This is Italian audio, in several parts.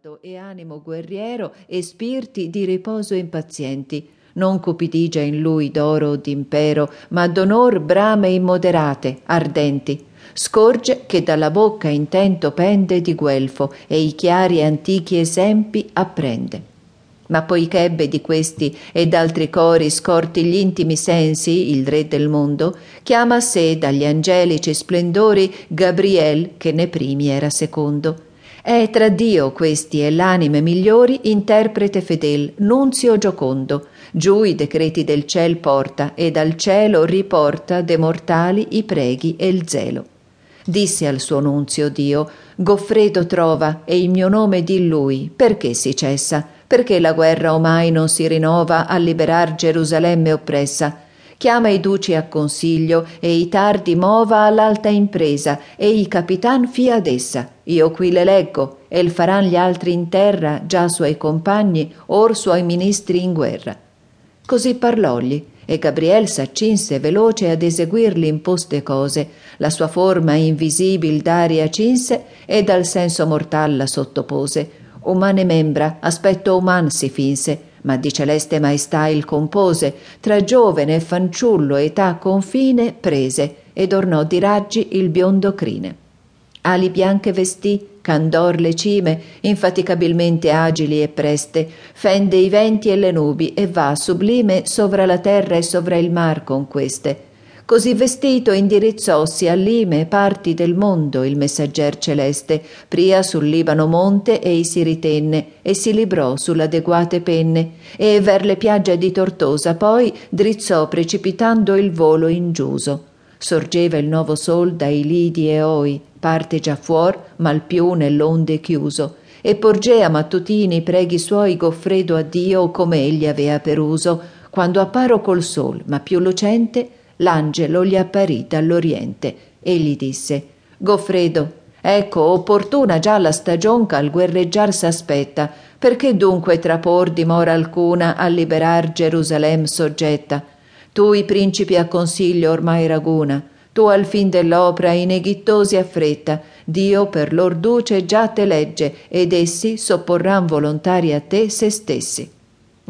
saldo e animo guerriero e spirti di riposo impazienti. Non cupidigia in lui d'oro o d'impero, ma d'onor brame immoderate, ardenti. Scorge che dalla bocca intento pende di guelfo e i chiari antichi esempi apprende ma poiché ebbe di questi e d'altri cori scorti gli intimi sensi, il re del mondo, chiama a sé dagli angelici splendori Gabriel, che ne primi era secondo. È tra Dio questi e l'anime migliori interprete fedel, nunzio giocondo. Giù i decreti del ciel porta e dal cielo riporta de mortali i preghi e il zelo. Disse al suo nunzio Dio, Goffredo trova e il mio nome di lui, perché si cessa? Perché la guerra omai non si rinnova a liberar Gerusalemme oppressa? Chiama i duci a consiglio e i tardi mova all'alta impresa e i capitan fia ad essa. Io qui le leggo e il faran gli altri in terra, già suoi compagni, or suoi ministri in guerra. Così parlògli e Gabriel s'accinse veloce ad eseguir l'imposte cose, la sua forma invisibil d'aria cinse e dal senso mortal la sottopose. Umane membra, aspetto uman si finse, ma di celeste maestà il compose, tra giovene e fanciullo età confine prese, ed ornò di raggi il biondo crine. Ali bianche vestì, candor le cime, infaticabilmente agili e preste, fende i venti e le nubi e va sublime sovra la terra e sovra il mar con queste. Così vestito indirizzossi all'ime parti del mondo il messagger celeste, pria sul Libano monte ei si ritenne e si librò sull'adeguate penne. E ver le piagge di Tortosa poi drizzò precipitando il volo ingiuso. Sorgeva il nuovo sol dai lidi e oi, parte già fuor, mal più nell'onde chiuso, e porgea mattutini i preghi suoi Goffredo a Dio come egli avea per uso, quando apparo col sol, ma più lucente, l'angelo gli apparì dall'oriente e gli disse Goffredo, ecco opportuna già la stagion ch'al guerreggiar s'aspetta, perché dunque trapor dimora alcuna a liberar Gerusalem soggetta? Tu i principi a consiglio ormai raguna, tu al fin dell'opera i neghittosi affretta, Dio per lor duce già te legge, ed essi sopporran volontari a te se stessi.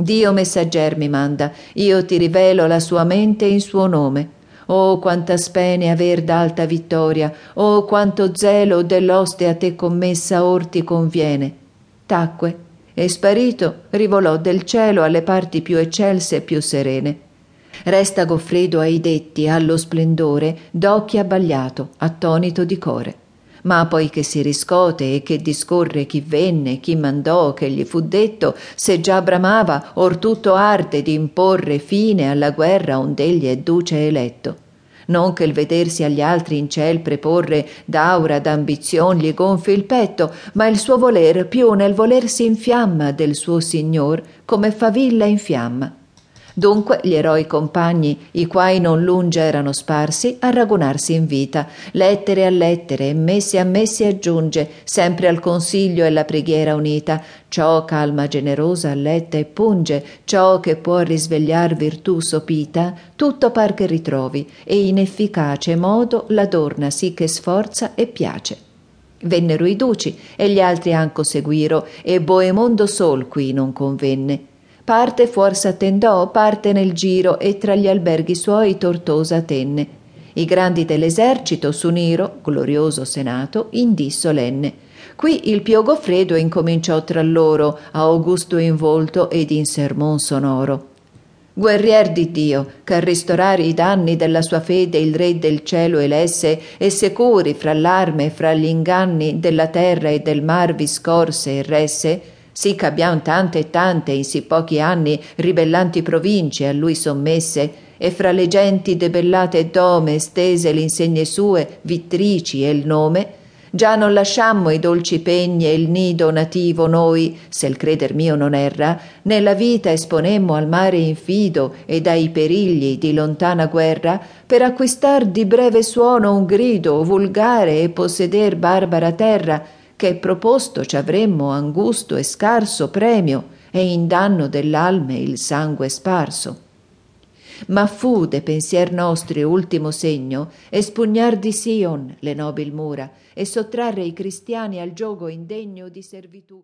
Dio messagger mi manda, io ti rivelo la sua mente in suo nome. Oh, quanta spene aver d'alta vittoria, oh, quanto zelo dell'oste a te commessa or ti conviene. Tacque, e sparito rivolò del cielo alle parti più eccelse e più serene. Resta Goffredo ai detti, allo splendore, d'occhi abbagliato, attonito di core. Ma poi che si riscote e che discorre chi venne, chi mandò, che gli fu detto, se già bramava, or tutto arde di imporre fine alla guerra ond'egli è duce eletto non che il vedersi agli altri in ciel preporre d'aura d'ambizion gli gonfi il petto, ma il suo voler più nel voler si infiamma del suo signor come favilla in fiamma. Dunque gli eroi compagni, i quai non lunge erano sparsi, a ragunarsi in vita, lettere a lettere, messi a messi aggiunge, sempre al consiglio e alla preghiera unita, ciò calma generosa alletta e punge, ciò che può risvegliar virtù sopita, tutto par che ritrovi, e in efficace modo l'adorna sì che sforza e piace. Vennero i duci, e gli altri anco seguiro, e Boemondo sol qui non convenne parte fuor s'attendò, parte nel giro e tra gli alberghi suoi Tortosa tenne. I grandi dell'esercito s'unirono, glorioso senato, in dì solenne. Qui il Pio Goffredo incominciò tra loro, a augusto in volto ed in sermon sonoro. Guerrier di Dio, che a ristorare i danni della sua fede il Re del cielo elesse, e securi fra l'arme e fra gli inganni della terra e del mar vi scorse e resse, sì che abbiamo tante e tante in sì pochi anni ribellanti province a lui sommesse, e fra le genti debellate dome stese l'insegne sue, vittrici e il nome, già non lasciammo i dolci pegni e il nido nativo noi, se il creder mio non erra, nella vita esponemmo al mare infido e dai perigli di lontana guerra, per acquistar di breve suono un grido vulgare e posseder barbara terra, che proposto ci avremmo angusto e scarso premio e in danno dell'alme il sangue sparso. Ma fu de pensier nostri ultimo segno espugnar di Sion le nobil mura e sottrarre i cristiani al giogo indegno di servitù.